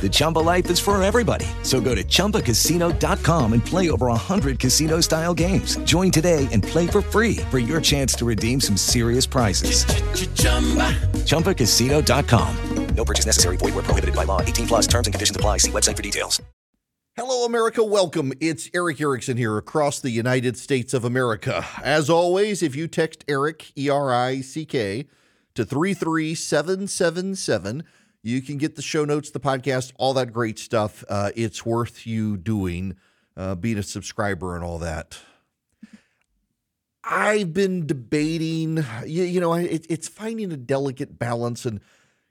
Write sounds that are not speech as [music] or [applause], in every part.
The Chumba life is for everybody. So go to ChumbaCasino.com and play over 100 casino style games. Join today and play for free for your chance to redeem some serious prizes. ChumbaCasino.com. No purchase necessary. Void where prohibited by law. 18 plus terms and conditions apply. See website for details. Hello, America. Welcome. It's Erick Erickson here across the United States of America. As always, if you text Erick, E R I C K, to 33777, you can get the show notes, the podcast, all that great stuff. Uh, it's worth you doing, uh, being a subscriber and all that. I've been debating, you, you know, it, it's finding a delicate balance and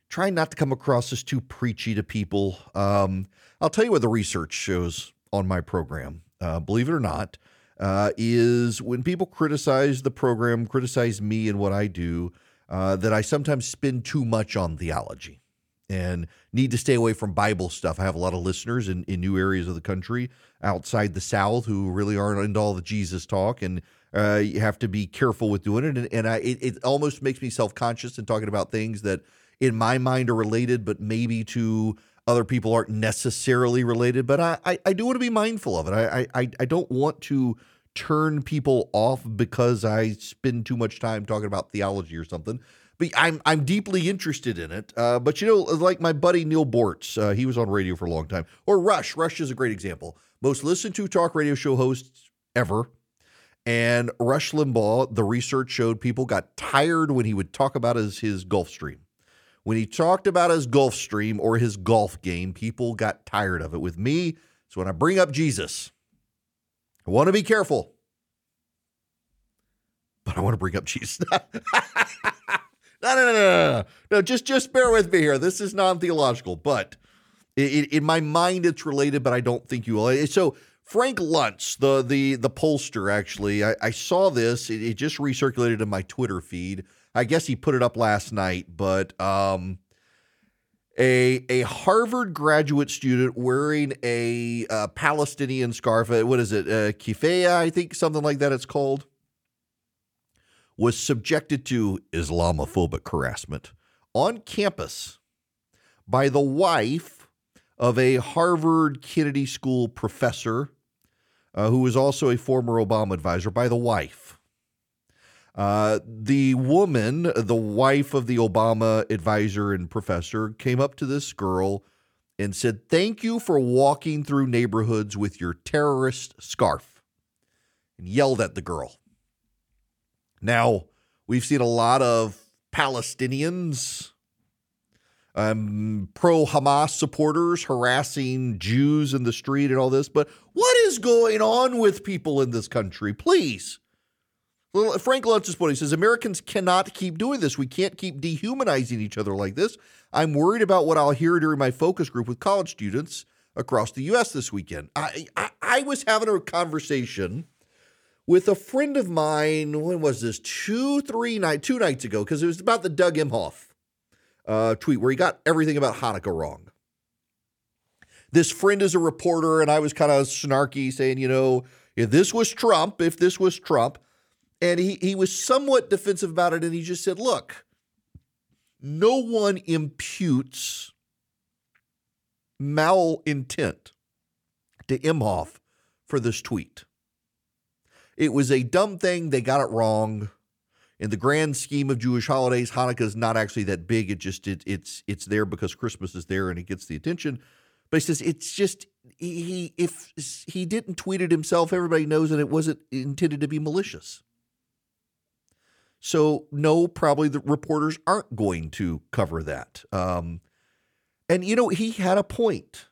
trying not to come across as too preachy to people. Um, I'll tell you what the research shows on my program, uh, believe it or not, uh, is when people criticize the program, criticize me and what I do, uh, that I sometimes spend too much on theology and need to stay away from Bible stuff. I have a lot of listeners in, in new areas of the country outside the South who really aren't into all the Jesus talk, and uh, you have to be careful with doing it. And, and I, it, it almost makes me self conscious in talking about things that in my mind are related, but maybe to other people aren't necessarily related. But I, I, I do want to be mindful of it. I, I, I don't want to turn people off because I spend too much time talking about theology or something but I'm I'm deeply interested in it. Uh, but you know, like my buddy Neil Boortz, uh, he was on radio for a long time. Or Rush. Rush is a great example. Most listened to talk radio show hosts ever. And Rush Limbaugh, the research showed people got tired when he would talk about his his Gulfstream. When he talked about his Gulfstream or his golf game, people got tired of it. With me, so when I bring up Jesus, I want to be careful, but I want to bring up Jesus. [laughs] No, no, no, no, no. Just, just bear with me here. This is non-theological, but in, in my mind, it's related. But I don't think you will. So Frank Luntz, the the the pollster, actually, I, I saw this. It, it, just recirculated in my Twitter feed. I guess he put it up last night, but um, a a Harvard graduate student wearing a uh, Palestinian scarf. Uh, what is it? Uh, kifaya, I think, something like that. It's called was subjected to Islamophobic harassment on campus by the wife of a Harvard Kennedy School professor uh, who was also a former Obama advisor, by the wife. Uh, the woman, the wife of the Obama advisor and professor, came up to this girl and said, Thank you for walking through neighborhoods with your terrorist scarf, and yelled at the girl. Now, we've seen a lot of Palestinians, um, pro Hamas supporters harassing Jews in the street and all this, but what is going on with people in this country? Please. Frank Luntz's point, he says Americans cannot keep doing this. We can't keep dehumanizing each other like this. I'm worried about what I'll hear during my focus group with college students across the U.S. this weekend. I, I, I was having a conversation with a friend of mine. When was this? Two, three night, two nights ago, because it was about the Doug Emhoff uh, tweet where he got everything about Hanukkah wrong. This friend is a reporter, and I was kind of snarky, saying, you know, if this was Trump, if this was Trump, and he he was somewhat defensive about it, and he just said, look, no one imputes mal intent to Emhoff for this tweet. It was a dumb thing. They got it wrong. In the grand scheme of Jewish holidays, Hanukkah is not actually that big. It just it, it's it's there because Christmas is there and it gets the attention. But he says it's just he if he didn't tweet it himself, everybody knows that it wasn't intended to be malicious. So no, probably the reporters aren't going to cover that. Um, and you know he had a point.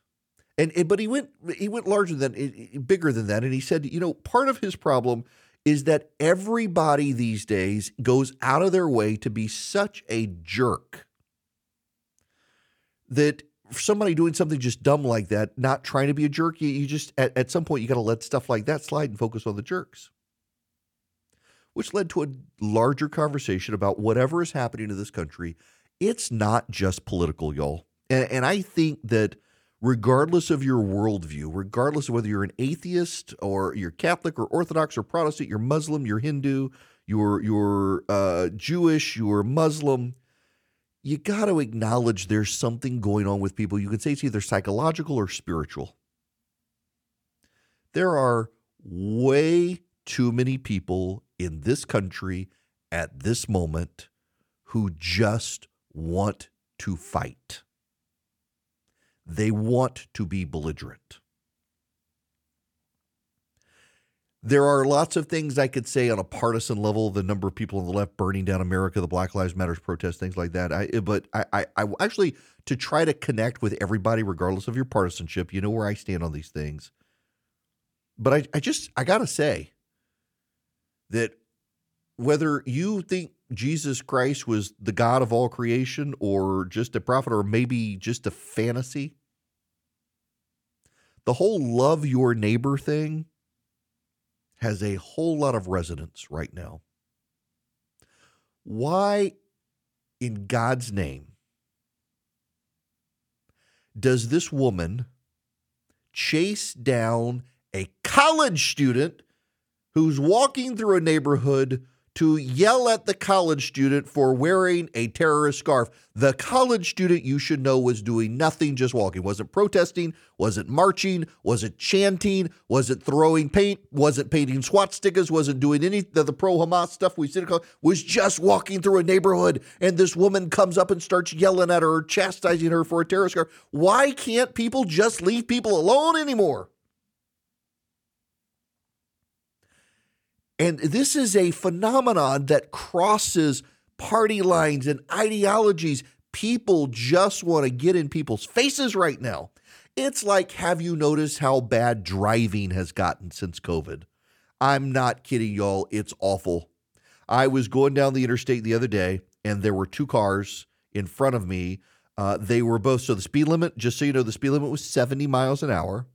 And, and but he went he went larger than bigger than that, and he said, you know, part of his problem is that everybody these days goes out of their way to be such a jerk that somebody doing something just dumb like that, not trying to be a jerk, you, you just at, at some point you got to let stuff like that slide and focus on the jerks. Which led to a larger conversation about whatever is happening in this country. It's not just political, y'all. And, and I think that regardless of your worldview, regardless of whether you're an atheist or you're Catholic or Orthodox or Protestant, you're Muslim, you're Hindu, you're you're uh, Jewish, you're Muslim, you got to acknowledge there's something going on with people. You can say it's either psychological or spiritual. There are way too many people in this country at this moment who just want to fight. They want to be belligerent. There are lots of things I could say on a partisan level. The number of people on the left burning down America, the Black Lives Matters protests, things like that. I, eh, but I, I, I actually to try to connect with everybody, regardless of your partisanship. You know where I stand on these things. But I, I just I gotta say that whether you think Jesus Christ was the God of all creation or just a prophet or maybe just a fantasy. The whole love your neighbor thing has a whole lot of resonance right now. Why, in God's name, does this woman chase down a college student who's walking through a neighborhood to yell at the college student for wearing a terrorist scarf. The college student you should know was doing nothing, just walking. Wasn't protesting, wasn't marching, wasn't chanting, wasn't throwing paint, wasn't painting swastikas, wasn't doing any of the pro Hamas stuff we see, was just walking through a neighborhood. And this woman comes up and starts yelling at her, chastising her for a terrorist scarf. Why can't people just leave people alone anymore? And this is a phenomenon that crosses party lines and ideologies. People just want to get in people's faces right now. It's like, have you noticed how bad driving has gotten since COVID? I'm not kidding, y'all. It's awful. I was going down the interstate the other day, and there were two cars in front of me. Uh, they were both, so the speed limit, just so you know, the speed limit was 70 miles an hour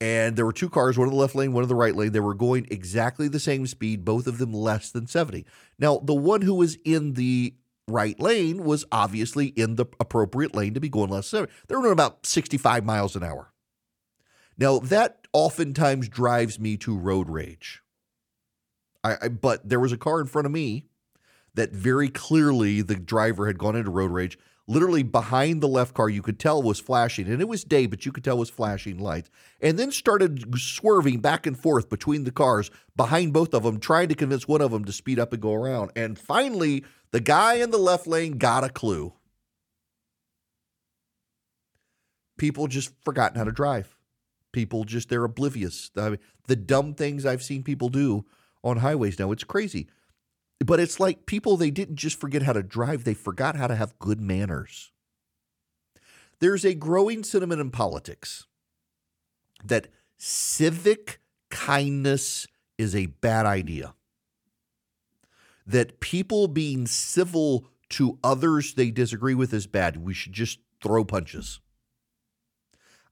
and there were two cars, one in the left lane, one in the right lane. They were going exactly the same speed, both of them less than 70. Now, the one who was in the right lane was obviously in the appropriate lane to be going less than 70. They were going about 65 miles an hour. Now, that oftentimes drives me to road rage. I, I, but there was a car in front of me that very clearly the driver had gone into road rage literally behind the left car, you could tell was flashing, and it was day, but you could tell was flashing lights, and then started swerving back and forth between the cars behind both of them, trying to convince one of them to speed up and go around. And finally, the guy in the left lane got a clue. People just forgotten how to drive. People just, they're oblivious. I mean, the dumb things I've seen people do on highways now, it's crazy. But it's like people, they didn't just forget how to drive, they forgot how to have good manners. There's a growing sentiment in politics that civic kindness is a bad idea. That people being civil to others they disagree with is bad. We should just throw punches.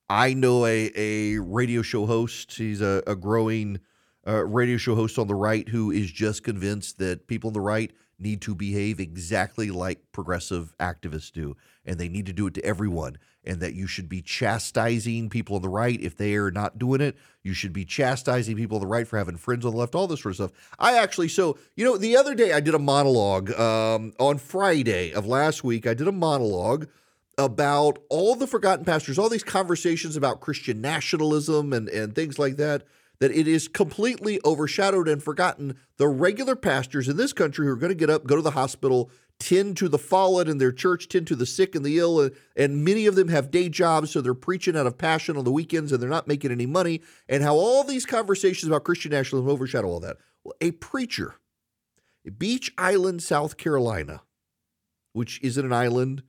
I know a, a radio show host. He's a, a growing uh, radio show host on the right who is just convinced that people on the right need to behave exactly like progressive activists do, and they need to do it to everyone, and that you should be chastising people on the right if they are not doing it. You should be chastising people on the right for having friends on the left, all this sort of stuff. I actually, so, you know, the other day I did a monologue um, on Friday of last week. I did a monologue about all the forgotten pastors, all these conversations about Christian nationalism and, and things like that that it is completely overshadowed and forgotten. The regular pastors in this country who are going to get up, go to the hospital, tend to the fallen in their church, tend to the sick and the ill, and, and many of them have day jobs, so they're preaching out of passion on the weekends and they're not making any money, and how all these conversations about Christian nationalism overshadow all that. Well, a preacher, Beech Island, South Carolina, which isn't an island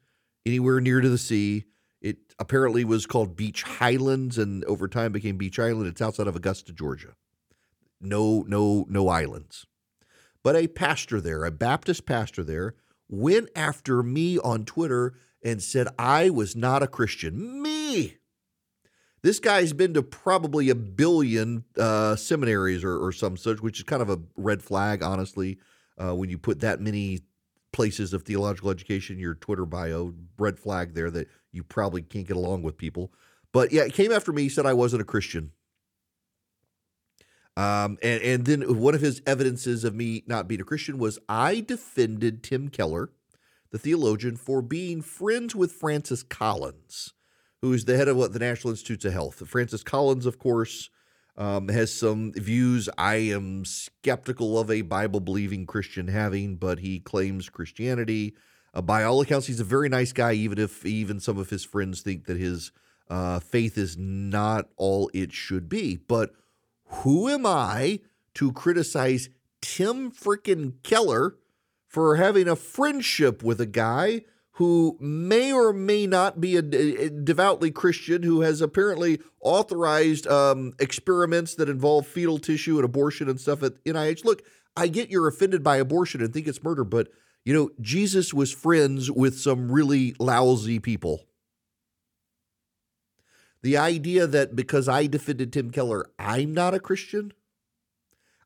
anywhere near to the sea, it apparently was called Beech Highlands and over time became Beech Island. It's outside of Augusta, Georgia. No, no, no islands. But a pastor there, a Baptist pastor there, went after me on Twitter and said I was not a Christian. Me. This guy's been to probably a billion uh, seminaries or, or, some such, which is kind of a red flag, honestly, uh, when you put that many places of theological education in your Twitter bio, red flag there that you probably can't get along with people. But yeah, it came after me. He said I wasn't a Christian. Um, and and then one of his evidences of me not being a Christian was I defended Tim Keller, the theologian, for being friends with Francis Collins, who is the head of what the National Institutes of Health. Francis Collins, of course, um, has some views I am skeptical of a Bible believing Christian having, but he claims Christianity. Uh, by all accounts, he's a very nice guy, even if even some of his friends think that his uh, faith is not all it should be. But who am I to criticize Tim frickin' Keller for having a friendship with a guy who may or may not be a, a devoutly Christian, who has apparently authorized um, experiments that involve fetal tissue and abortion and stuff at NIH? Look, I get you're offended by abortion and think it's murder, but you know, Jesus was friends with some really lousy people. The idea that because I defended Tim Keller, I'm not a Christian.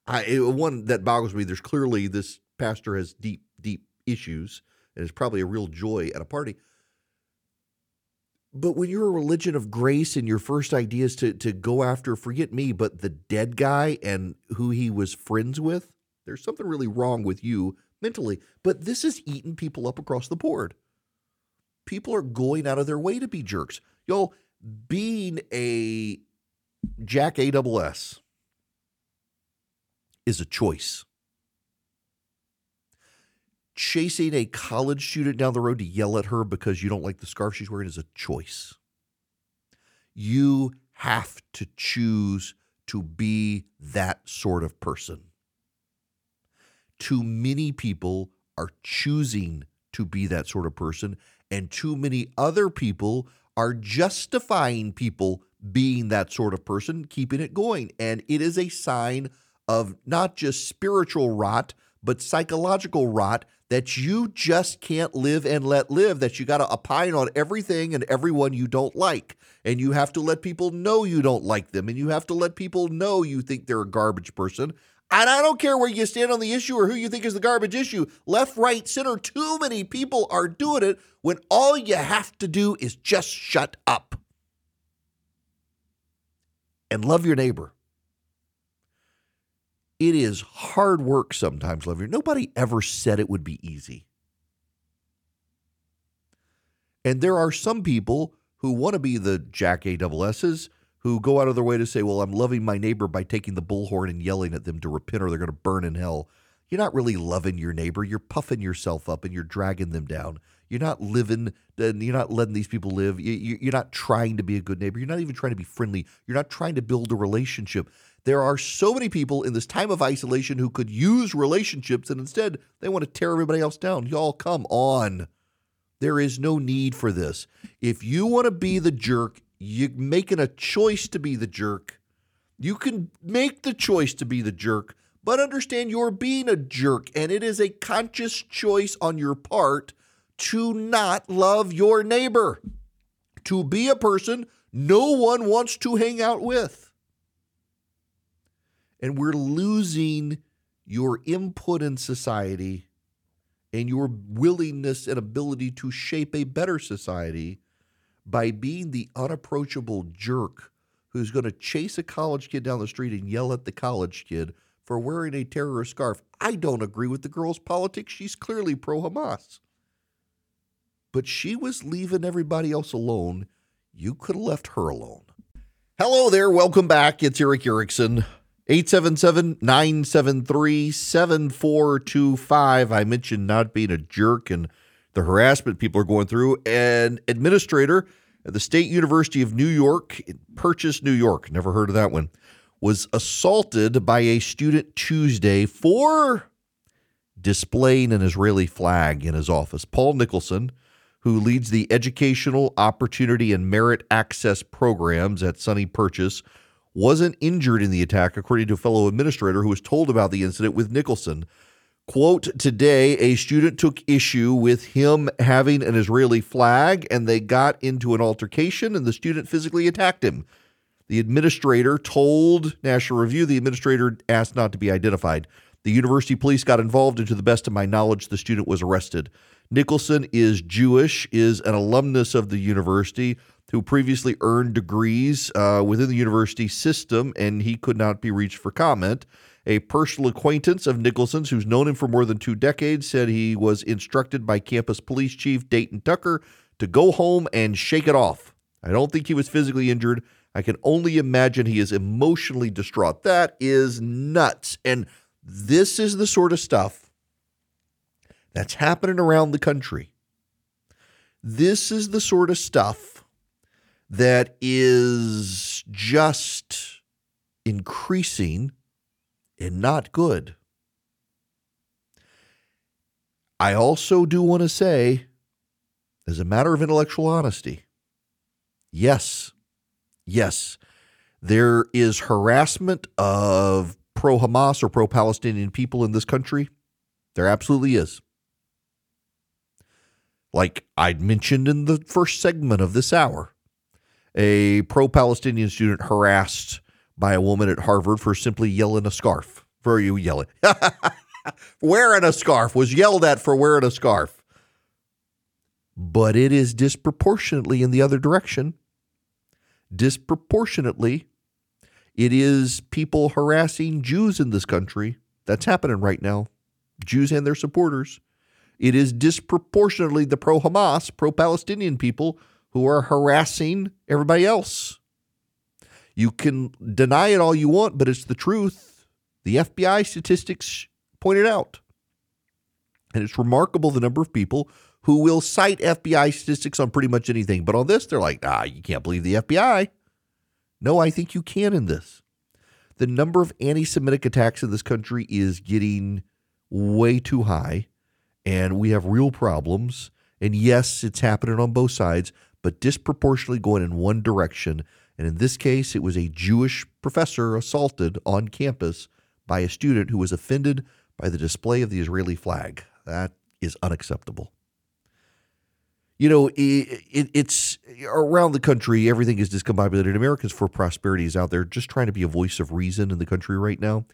I one that boggles me. There's clearly this pastor has deep, deep issues, and is probably a real joy at a party. But when you're a religion of grace and your first idea is to to go after, forget me, but the dead guy and who he was friends with, there's something really wrong with you mentally. But this is eating people up across the board. People are going out of their way to be jerks. Y'all, being a Jack AWS is a choice. Chasing a college student down the road to yell at her because you don't like the scarf she's wearing is a choice. You have to choose to be that sort of person. Too many people are choosing to be that sort of person, and too many other people are justifying people being that sort of person, keeping it going. And it is a sign of not just spiritual rot, but psychological rot that you just can't live and let live, that you got to opine on everything and everyone you don't like. And you have to let people know you don't like them. And you have to let people know you think they're a garbage person. And I don't care where you stand on the issue or who you think is the garbage issue. Left, right, center, too many people are doing it when all you have to do is just shut up and love your neighbor. It is hard work sometimes, love your. Nobody ever said it would be easy. And there are some people who want to be the Jack A double S's who go out of their way to say, Well, I'm loving my neighbor by taking the bullhorn and yelling at them to repent or they're going to burn in hell. You're not really loving your neighbor. You're puffing yourself up and you're dragging them down. You're not living, you're not letting these people live. You're not trying to be a good neighbor. You're not even trying to be friendly. You're not trying to build a relationship. There are so many people in this time of isolation who could use relationships, and instead they want to tear everybody else down. Y'all, come on. There is no need for this. If you want to be the jerk, you're making a choice to be the jerk. You can make the choice to be the jerk, but understand you're being a jerk, and it is a conscious choice on your part to not love your neighbor, to be a person no one wants to hang out with. And we're losing your input in society and your willingness and ability to shape a better society by being the unapproachable jerk who's going to chase a college kid down the street and yell at the college kid for wearing a terrorist scarf. I don't agree with the girl's politics. She's clearly pro Hamas. But she was leaving everybody else alone. You could have left her alone. Hello there. Welcome back. It's Erick Erickson. 877 973 7425. I mentioned not being a jerk and the harassment people are going through. An administrator at the State University of New York, Purchase, New York, never heard of that one, was assaulted by a student Tuesday for displaying an Israeli flag in his office. Paul Nicholson, who leads the Educational Opportunity and Merit Access programs at SUNY Purchase, wasn't injured in the attack, according to a fellow administrator who was told about the incident with Nicholson. Quote Today, a student took issue with him having an Israeli flag, and they got into an altercation, and the student physically attacked him. The administrator told National Review, the administrator asked not to be identified. The university police got involved, and to the best of my knowledge, the student was arrested. Nicholson is Jewish, is an alumnus of the university who previously earned degrees uh, within the university system, and he could not be reached for comment. A personal acquaintance of Nicholson's, who's known him for more than two decades, said he was instructed by campus police chief Dayton Tucker to go home and shake it off. I don't think he was physically injured. I can only imagine he is emotionally distraught. That is nuts. And this is the sort of stuff that's happening around the country. This is the sort of stuff that is just increasing and not good. I also do want to say, as a matter of intellectual honesty, yes, yes, there is harassment of pro Hamas or pro Palestinian people in this country. There absolutely is. Like I'd mentioned in the first segment of this hour, a pro Palestinian student harassed by a woman at Harvard for simply yelling a scarf. For you yelling. [laughs] wearing a scarf was yelled at for wearing a scarf. But it is disproportionately in the other direction. Disproportionately, it is people harassing Jews in this country. That's happening right now. Jews and their supporters. It is disproportionately the pro Hamas, pro Palestinian people who are harassing everybody else. You can deny it all you want, but it's the truth. The FBI statistics point it out. And it's remarkable the number of people who will cite FBI statistics on pretty much anything. But on this, they're like, ah, you can't believe the FBI. No, I think you can in this. The number of anti Semitic attacks in this country is getting way too high, and we have real problems. And yes, it's happening on both sides, but disproportionately going in one direction. And in this case, it was a Jewish professor assaulted on campus by a student who was offended by the display of the Israeli flag. That is unacceptable. You know, it, it, it's around the country, everything is discombobulated. Americans for Prosperity is out there just trying to be a voice of reason in the country right now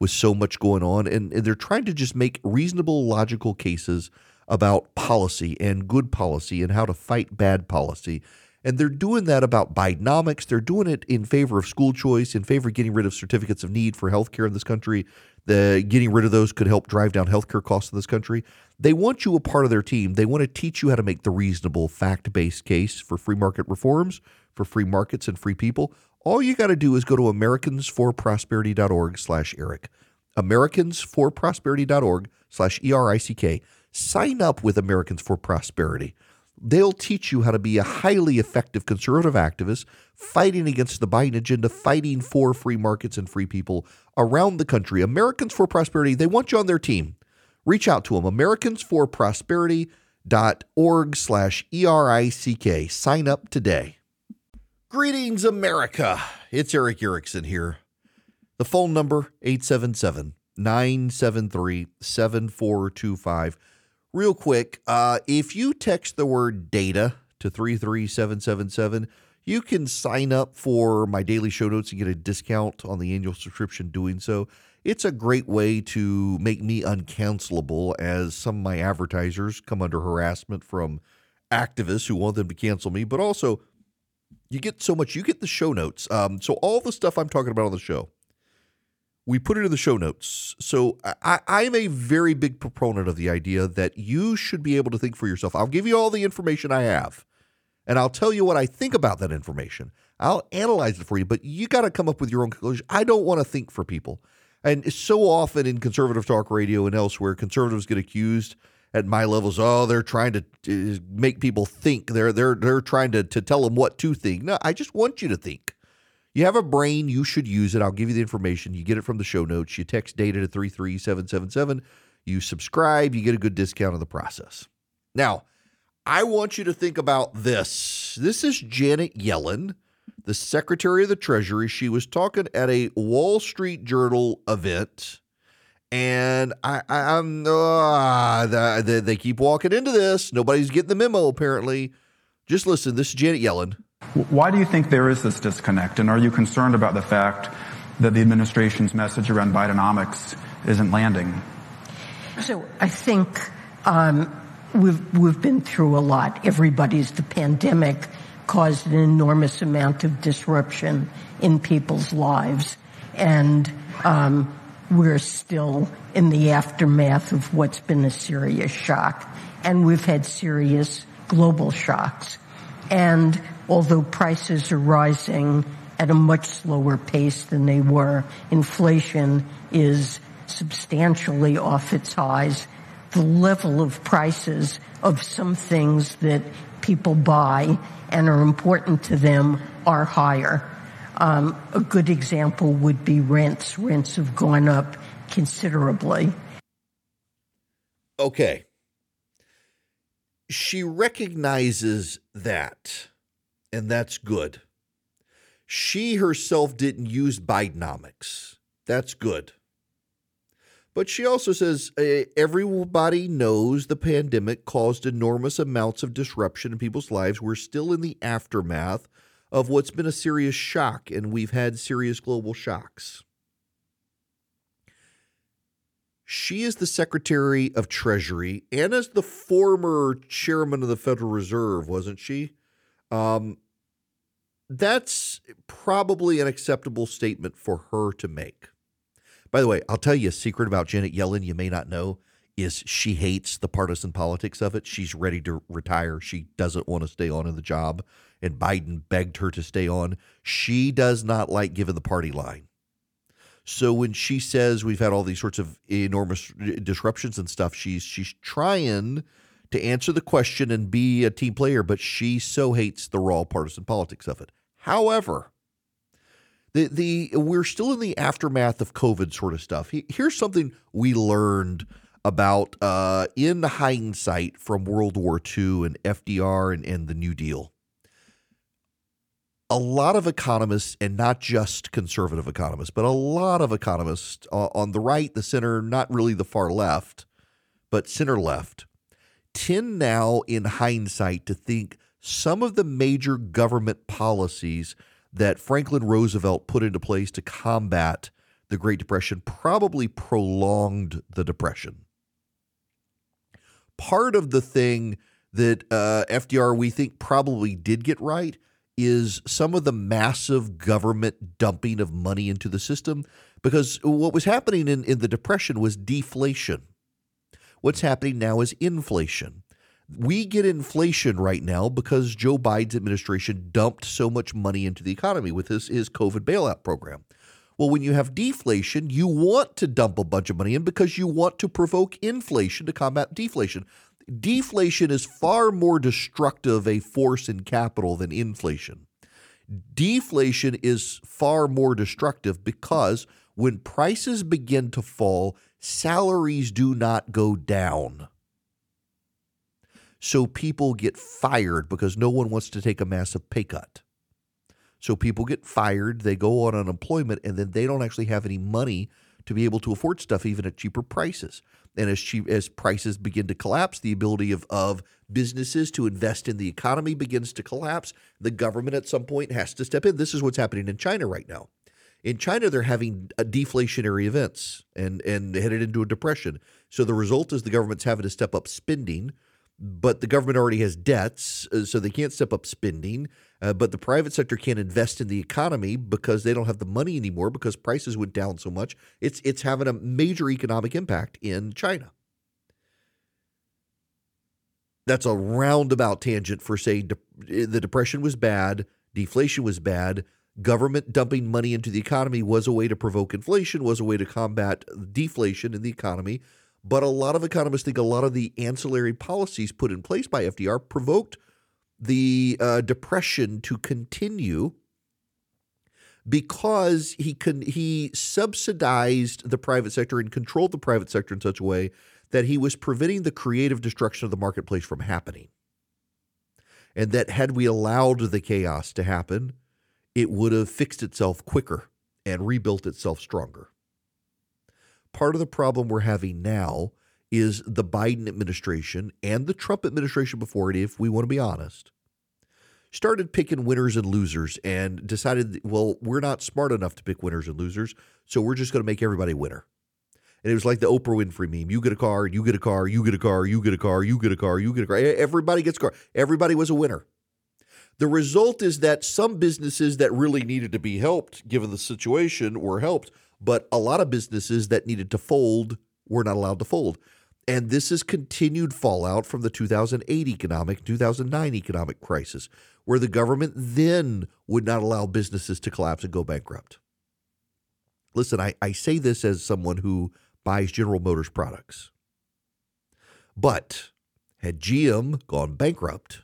with so much going on. And, and they're trying to just make reasonable, logical cases about policy and good policy and how to fight bad policy. And they're doing that about Bidenomics. They're doing it in favor of school choice, in favor of getting rid of certificates of need for healthcare in this country. The getting rid of those could help drive down healthcare costs in this country. They want you a part of their team. They want to teach you how to make the reasonable, fact-based case for free market reforms, for free markets and free people. All you got to do is go to americansforprosperity.org slash Erick. Americansforprosperity.org slash E-R-I-C-K. Sign up with Americans for Prosperity. They'll teach you how to be a highly effective conservative activist fighting against the Biden agenda, fighting for free markets and free people around the country. Americans for Prosperity, they want you on their team. Reach out to them, americansforprosperity.org slash E-R-I-C-K. Sign up today. Greetings, America. It's Erick Erickson here. The phone number, 877 973 7425 real quick, uh, if you text the word data to 33777, you can sign up for my daily show notes and get a discount on the annual subscription doing so. It's a great way to make me uncancelable as some of my advertisers come under harassment from activists who want them to cancel me, but also you get so much. You get the show notes. Um, so all the stuff I'm talking about on the show, we put it in the show notes. So I, I'm a very big proponent of the idea that you should be able to think for yourself. I'll give you all the information I have, and I'll tell you what I think about that information. I'll analyze it for you, but you got to come up with your own conclusion. I don't want to think for people. And so often in conservative talk radio and elsewhere, conservatives get accused at my levels. Oh, they're trying to uh, make people think. They're they're they're trying to to tell them what to think. No, I just want you to think. You have a brain, you should use it. I'll give you the information. You get it from the show notes. You text data to 33777. You subscribe, you get a good discount of the process. Now, I want you to think about this. This is Janet Yellen, the Secretary of the Treasury. She was talking at a Wall Street Journal event. And I, I, am uh, they, they keep walking into this. Nobody's getting the memo, apparently. Just listen. This is Janet Yellen. Why do you think there is this disconnect? And are you concerned about the fact that the administration's message around Bidenomics isn't landing? So I think um, we've we've been through a lot. Everybody's the pandemic caused an enormous amount of disruption in people's lives, and um, we're still in the aftermath of what's been a serious shock, and we've had serious global shocks. And although prices are rising at a much slower pace than they were, inflation is substantially off its highs. The level of prices of some things that people buy and are important to them are higher. Um, a good example would be rents. Rents have gone up considerably. Okay. She recognizes that, and that's good. She herself didn't use Bidenomics. That's good. But she also says everybody knows the pandemic caused enormous amounts of disruption in people's lives. We're still in the aftermath of what's been a serious shock, and we've had serious global shocks. She is the Secretary of Treasury and as the former chairman of the Federal Reserve, wasn't she? Um, that's probably an acceptable statement for her to make. By the way, I'll tell you a secret about Janet Yellen you may not know is she hates the partisan politics of it. She's ready to retire. She doesn't want to stay on in the job. And Biden begged her to stay on. She does not like giving the party line. So when she says we've had all these sorts of enormous disruptions and stuff, she's she's trying to answer the question and be a team player, but she so hates the raw partisan politics of it. However, the the we're still in the aftermath of COVID sort of stuff. Here's something we learned about uh, in hindsight from World War II and FDR and, and the New Deal. A lot of economists, and not just conservative economists, but a lot of economists uh, on the right, the center, not really the far left, but center left, tend now in hindsight to think some of the major government policies that Franklin Roosevelt put into place to combat the Great Depression probably prolonged the Depression. Part of the thing that uh, FDR, we think, probably did get right is some of the massive government dumping of money into the system because what was happening in, in the Depression was deflation. What's happening now is inflation. We get inflation right now because Joe Biden's administration dumped so much money into the economy with his, his COVID bailout program. Well, when you have deflation, you want to dump a bunch of money in because you want to provoke inflation to combat deflation. Deflation is far more destructive a force in capital than inflation. Deflation is far more destructive because when prices begin to fall, salaries do not go down. So people get fired because no one wants to take a massive pay cut. So people get fired, they go on unemployment, and then they don't actually have any money to be able to afford stuff even at cheaper prices. And as cheap as prices begin to collapse, the ability of, of businesses to invest in the economy begins to collapse. The government at some point has to step in. This is what's happening in China right now. In China, they're having deflationary events and, and headed into a depression. So the result is the government's having to step up spending but the government already has debts, uh, so they can't step up spending. Uh, but the private sector can't invest in the economy because they don't have the money anymore because prices went down so much. It's it's having a major economic impact in China. That's a roundabout tangent for saying de- the depression was bad, deflation was bad, government dumping money into the economy was a way to provoke inflation, was a way to combat deflation in the economy. But a lot of economists think a lot of the ancillary policies put in place by FDR provoked the uh, depression to continue because he con- he subsidized the private sector and controlled the private sector in such a way that he was preventing the creative destruction of the marketplace from happening. And that had we allowed the chaos to happen, it would have fixed itself quicker and rebuilt itself stronger part of the problem we're having now is the Biden administration and the Trump administration before it, if we want to be honest, started picking winners and losers and decided, well, we're not smart enough to pick winners and losers, so we're just going to make everybody a winner. And it was like the Oprah Winfrey meme. You get a car, you get a car, you get a car, you get a car, you get a car, you get a car. Everybody gets a car. Everybody was a winner. The result is that some businesses that really needed to be helped, given the situation, were helped, but a lot of businesses that needed to fold were not allowed to fold. And this is continued fallout from the 2008 economic, 2009 economic crisis, where the government then would not allow businesses to collapse and go bankrupt. Listen, I, I say this as someone who buys General Motors products. But had GM gone bankrupt,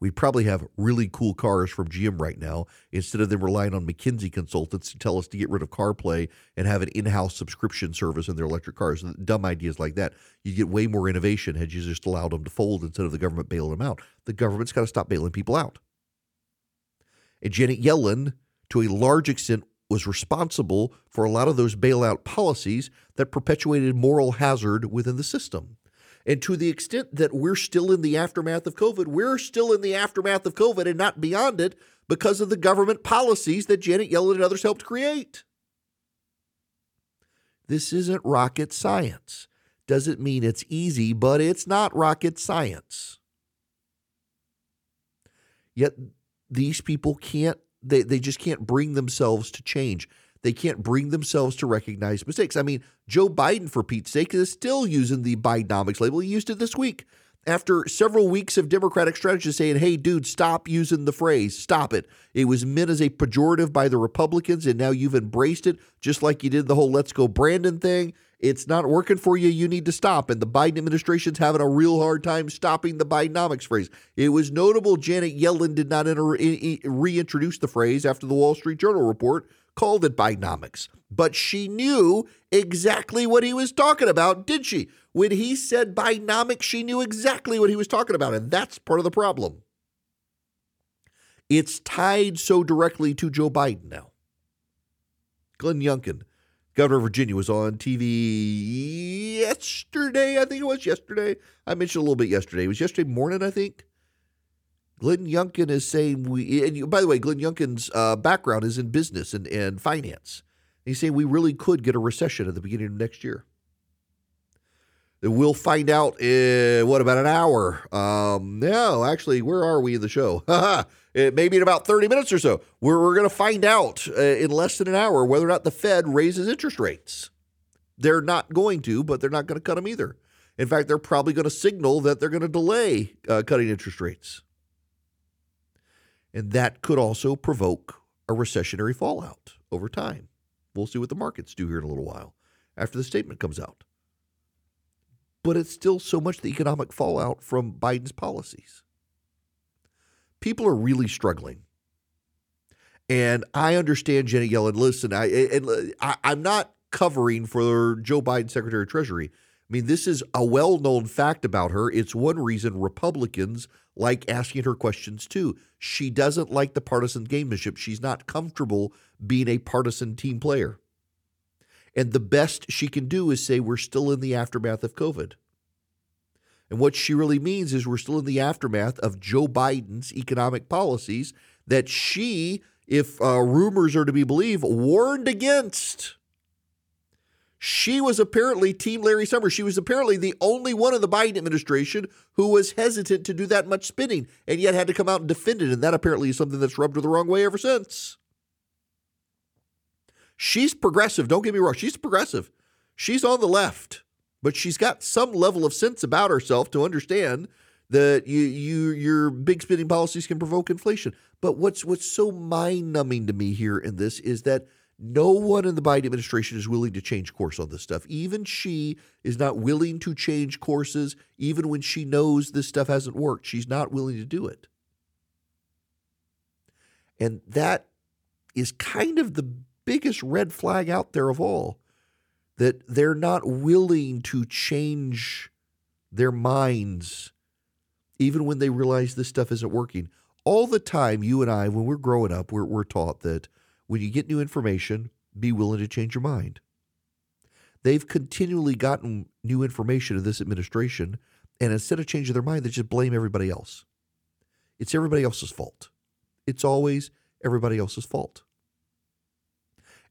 we'd probably have really cool cars from GM right now instead of them relying on McKinsey consultants to tell us to get rid of CarPlay and have an in-house subscription service in their electric cars. Dumb ideas like that. You'd get way more innovation had you just allowed them to fold instead of the government bailing them out. The government's got to stop bailing people out. And Janet Yellen, to a large extent, was responsible for a lot of those bailout policies that perpetuated moral hazard within the system. And to the extent that we're still in the aftermath of COVID, we're still in the aftermath of COVID and not beyond it because of the government policies that Janet Yellen and others helped create. This isn't rocket science. Doesn't mean it's easy, but it's not rocket science. Yet these people can't, they, they just can't bring themselves to change. They can't bring themselves to recognize mistakes. I mean, Joe Biden, for Pete's sake, is still using the Bidenomics label. He used it this week after several weeks of Democratic strategists saying, hey, dude, stop using the phrase, stop it. It was meant as a pejorative by the Republicans, and now you've embraced it, just like you did the whole let's go Brandon thing. It's not working for you. You need to stop. And the Biden administration's having a real hard time stopping the Bidenomics phrase. It was notable Janet Yellen did not enter, reintroduce the phrase after the Wall Street Journal report called it Bidenomics. But she knew exactly what he was talking about, did she? When he said Bidenomics, she knew exactly what he was talking about. And that's part of the problem. It's tied so directly to Joe Biden now. Glenn Youngkin, governor of Virginia, was on TV yesterday. I think it was yesterday. I mentioned a little bit yesterday. It was yesterday morning, I think. Glenn Youngkin is saying we. And by the way, Glenn Youngkin's uh, background is in business and, and finance. he's saying we really could get a recession at the beginning of next year. We'll find out in what about an hour? Um, no, actually, where are we in the show? [laughs] it, Maybe in about 30 minutes or so. We're, we're going to find out uh, in less than an hour whether or not the Fed raises interest rates. They're not going to, but they're not going to cut them either. In fact, they're probably going to signal that they're going to delay uh, cutting interest rates. And that could also provoke a recessionary fallout over time. We'll see what the markets do here in a little while after the statement comes out. But it's still so much the economic fallout from Biden's policies. People are really struggling. And I understand Jenny Yellen. Listen, I, and uh, I, I'm not covering for Joe Biden, Secretary of Treasury. I mean, this is a well known fact about her. It's one reason Republicans like asking her questions too. She doesn't like the partisan gamemanship. She's not comfortable being a partisan team player. And the best she can do is say, we're still in the aftermath of COVID. And what she really means is we're still in the aftermath of Joe Biden's economic policies that she, if uh, rumors are to be believed, warned against. She was apparently Team Larry Summers. She was apparently the only one in the Biden administration who was hesitant to do that much spending and yet had to come out and defend it. And that apparently is something that's rubbed her the wrong way ever since. She's progressive. Don't get me wrong. She's progressive. She's on the left, but she's got some level of sense about herself to understand that you, you your big spending policies can provoke inflation. But what's what's so mind numbing to me here in this is that no one in the Biden administration is willing to change course on this stuff. Even she is not willing to change courses, even when she knows this stuff hasn't worked. She's not willing to do it. And that is kind of the biggest red flag out there of all that they're not willing to change their minds, even when they realize this stuff isn't working. All the time, you and I, when we're growing up, we're, we're taught that when you get new information, be willing to change your mind. They've continually gotten new information in this administration, and instead of changing their mind, they just blame everybody else. it's everybody else's fault. It's always everybody else's fault.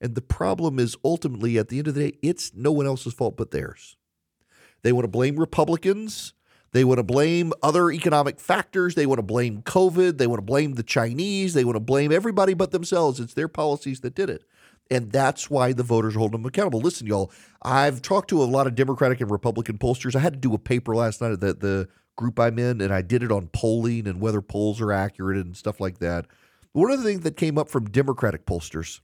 And the problem is ultimately, at the end of the day, it's no one else's fault but theirs. They want to blame Republicans. They want to blame other economic factors. They want to blame COVID. They want to blame the Chinese. They want to blame everybody but themselves. It's their policies that did it. And that's why the voters hold them accountable. Listen, y'all, I've talked to a lot of Democratic and Republican pollsters. I had to do a paper last night that the group I'm in, and I did it on polling and whether polls are accurate and stuff like that. One of the things that came up from Democratic pollsters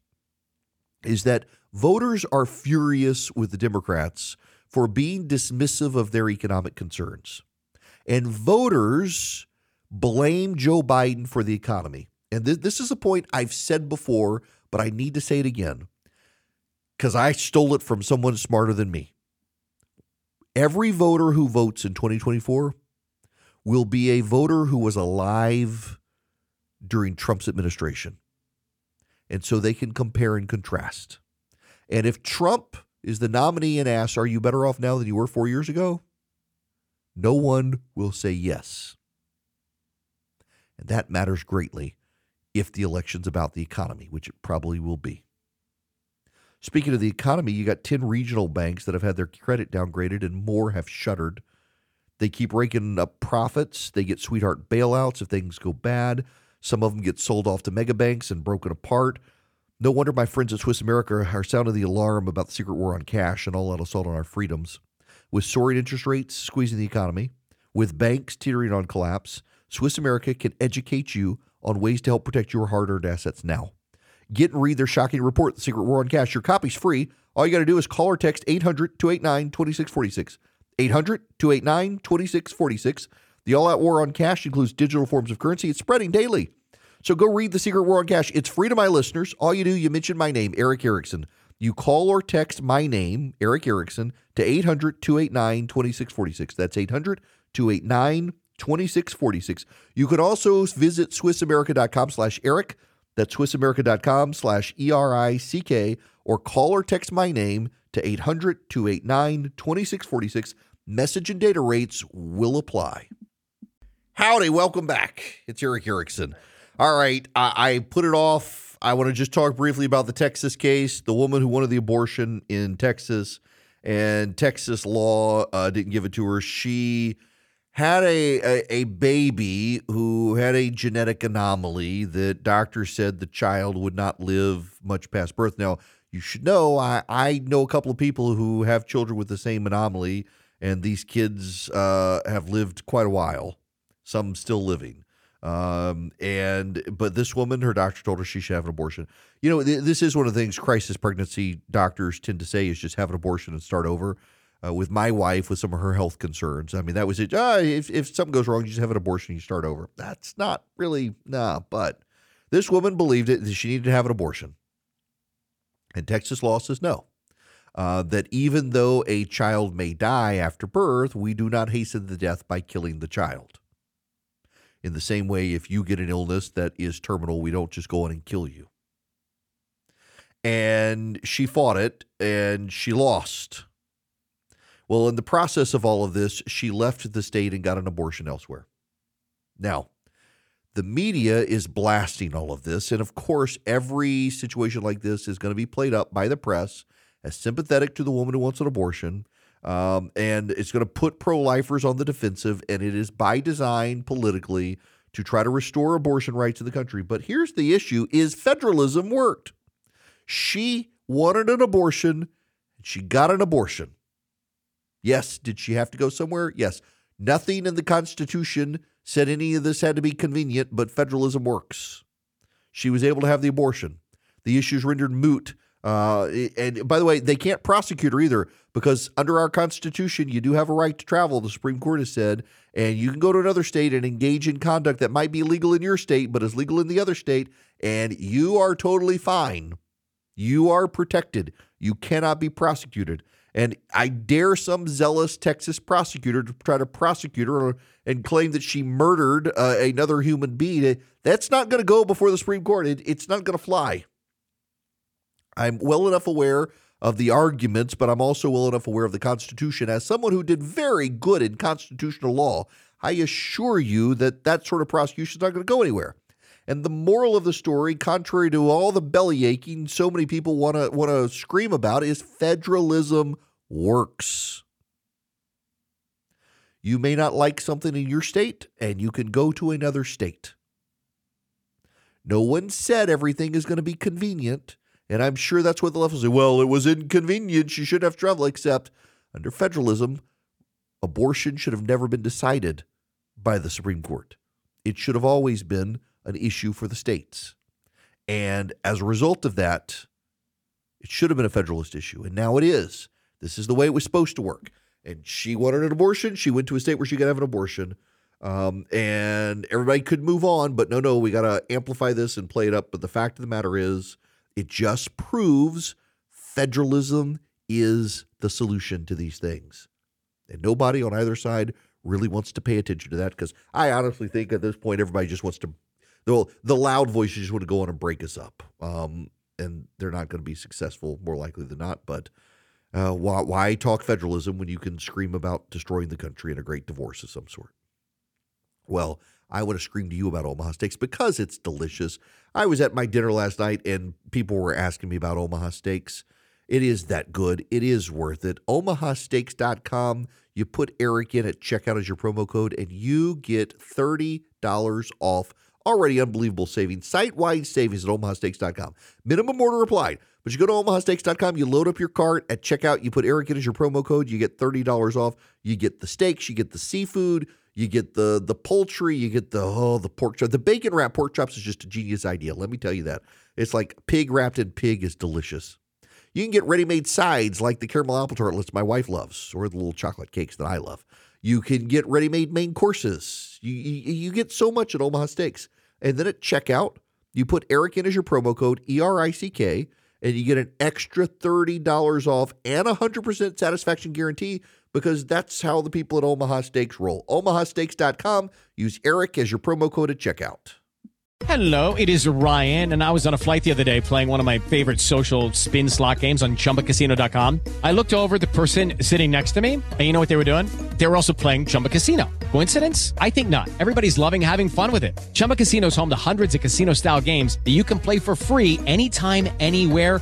is that voters are furious with the Democrats for being dismissive of their economic concerns. And voters blame Joe Biden for the economy. And th- this is a point I've said before, but I need to say it again because I stole it from someone smarter than me. Every voter who votes in 2024 will be a voter who was alive during Trump's administration. And so they can compare and contrast. And if Trump is the nominee and asks, Are you better off now than you were four years ago? No one will say yes. And that matters greatly if the election's about the economy, which it probably will be. Speaking of the economy, you got 10 regional banks that have had their credit downgraded and more have shuttered. They keep raking up profits. They get sweetheart bailouts if things go bad. Some of them get sold off to mega banks and broken apart. No wonder my friends at Swiss America are sounding the alarm about the secret war on cash and all that assault on our freedoms. With soaring interest rates squeezing the economy, with banks teetering on collapse, Swiss America can educate you on ways to help protect your hard earned assets now. Get and read their shocking report, The Secret War on Cash. Your copy's free. All you got to do is call or text 800 289 2646. 800 289 2646. The all out war on cash includes digital forms of currency. It's spreading daily. So go read The Secret War on Cash. It's free to my listeners. All you do, you mention my name, Erick Erickson. You call or text my name, Erick Erickson, to 800 289 2646. That's 800 289 2646. You can also visit SwissAmerica.com slash Erick. That's SwissAmerica.com slash E R I C K, or call or text my name to 800 289 2646. Message and data rates will apply. Howdy, welcome back. It's Erick Erickson. All right, I, I put it off. I want to just talk briefly about the Texas case, the woman who wanted the abortion in Texas, and Texas law uh, didn't give it to her. She had a, a, a baby who had a genetic anomaly that doctors said the child would not live much past birth. Now, you should know I, I know a couple of people who have children with the same anomaly, and these kids uh, have lived quite a while, some still living. Um, and but this woman, her doctor told her she should have an abortion. You know, th- this is one of the things crisis pregnancy doctors tend to say is just have an abortion and start over. Uh, with my wife, with some of her health concerns, I mean, that was it. Uh, if if something goes wrong, you just have an abortion, you start over. That's not really nah. But this woman believed it that she needed to have an abortion, and Texas law says no. Uh, that even though a child may die after birth, we do not hasten the death by killing the child. In the same way, if you get an illness that is terminal, we don't just go in and kill you. And she fought it and she lost. Well, in the process of all of this, she left the state and got an abortion elsewhere. Now, the media is blasting all of this. And of course, every situation like this is going to be played up by the press as sympathetic to the woman who wants an abortion. Um, and it's going to put pro lifers on the defensive. And it is by design politically to try to restore abortion rights in the country. But here's the issue is federalism worked. She wanted an abortion and she got an abortion. Yes, did she have to go somewhere? Yes. Nothing in the Constitution said any of this had to be convenient, but federalism works. She was able to have the abortion. The issue is rendered moot. Uh, and by the way, they can't prosecute her either because under our Constitution, you do have a right to travel, the Supreme Court has said, and you can go to another state and engage in conduct that might be illegal in your state, but is legal in the other state, and you are totally fine. You are protected. You cannot be prosecuted. And I dare some zealous Texas prosecutor to try to prosecute her and claim that she murdered uh, another human being. That's not going to go before the Supreme Court. It, it's not going to fly. I'm well enough aware of the arguments, but I'm also well enough aware of the Constitution. As someone who did very good in constitutional law, I assure you that that sort of prosecution is not going to go anywhere. And the moral of the story, contrary to all the belly aching so many people want to want to scream about, is federalism works. You may not like something in your state, and you can go to another state. No one said everything is going to be convenient, and I'm sure that's what the left will say. Well, it was inconvenient. You should have travel, except under federalism, abortion should have never been decided by the Supreme Court. It should have always been an issue for the states. And as a result of that, it should have been a federalist issue. And now it is. This is the way it was supposed to work. And she wanted an abortion. She went to a state where she could have an abortion. Um, and everybody could move on. But no, no, we got to amplify this and play it up. But the fact of the matter is, it just proves federalism is the solution to these things. And nobody on either side really wants to pay attention to that because I honestly think at this point everybody just wants to the the loud voices just want to go on and break us up. Um, and they're not going to be successful, more likely than not. But uh, why, why talk federalism when you can scream about destroying the country and a great divorce of some sort? Well, I would have screamed to you about Omaha Steaks because it's delicious. I was at my dinner last night and people were asking me about Omaha Steaks. It is that good. It is worth it. OmahaSteaks.com. You put Erick in at checkout as your promo code and you get $30 off Already unbelievable savings. Site wide savings at omahasteaks.com. Minimum order applied. But you go to omahasteaks.com, you load up your cart at checkout, you put Erick in as your promo code, you get $30 off. You get the steaks, you get the seafood, you get the the poultry, you get the oh the pork chop. The bacon wrap pork chops is just a genius idea. Let me tell you that. It's like pig wrapped in pig is delicious. You can get ready-made sides like the caramel apple tartlets my wife loves, or the little chocolate cakes that I love. You can get ready-made main courses. You, you, you get so much at Omaha Steaks. And then at checkout, you put Erick in as your promo code, E R I C K, and you get an extra $30 off and a 100% satisfaction guarantee because that's how the people at Omaha Steaks roll. OmahaSteaks.com. Use Erick as your promo code at checkout. Hello, it is Ryan, and I was on a flight the other day playing one of my favorite social spin slot games on chumbacasino.com. I looked over the person sitting next to me, and you know what they were doing? They were also playing Chumba Casino. Coincidence? I think not. Everybody's loving having fun with it. Chumba Casino is home to hundreds of casino style games that you can play for free anytime, anywhere,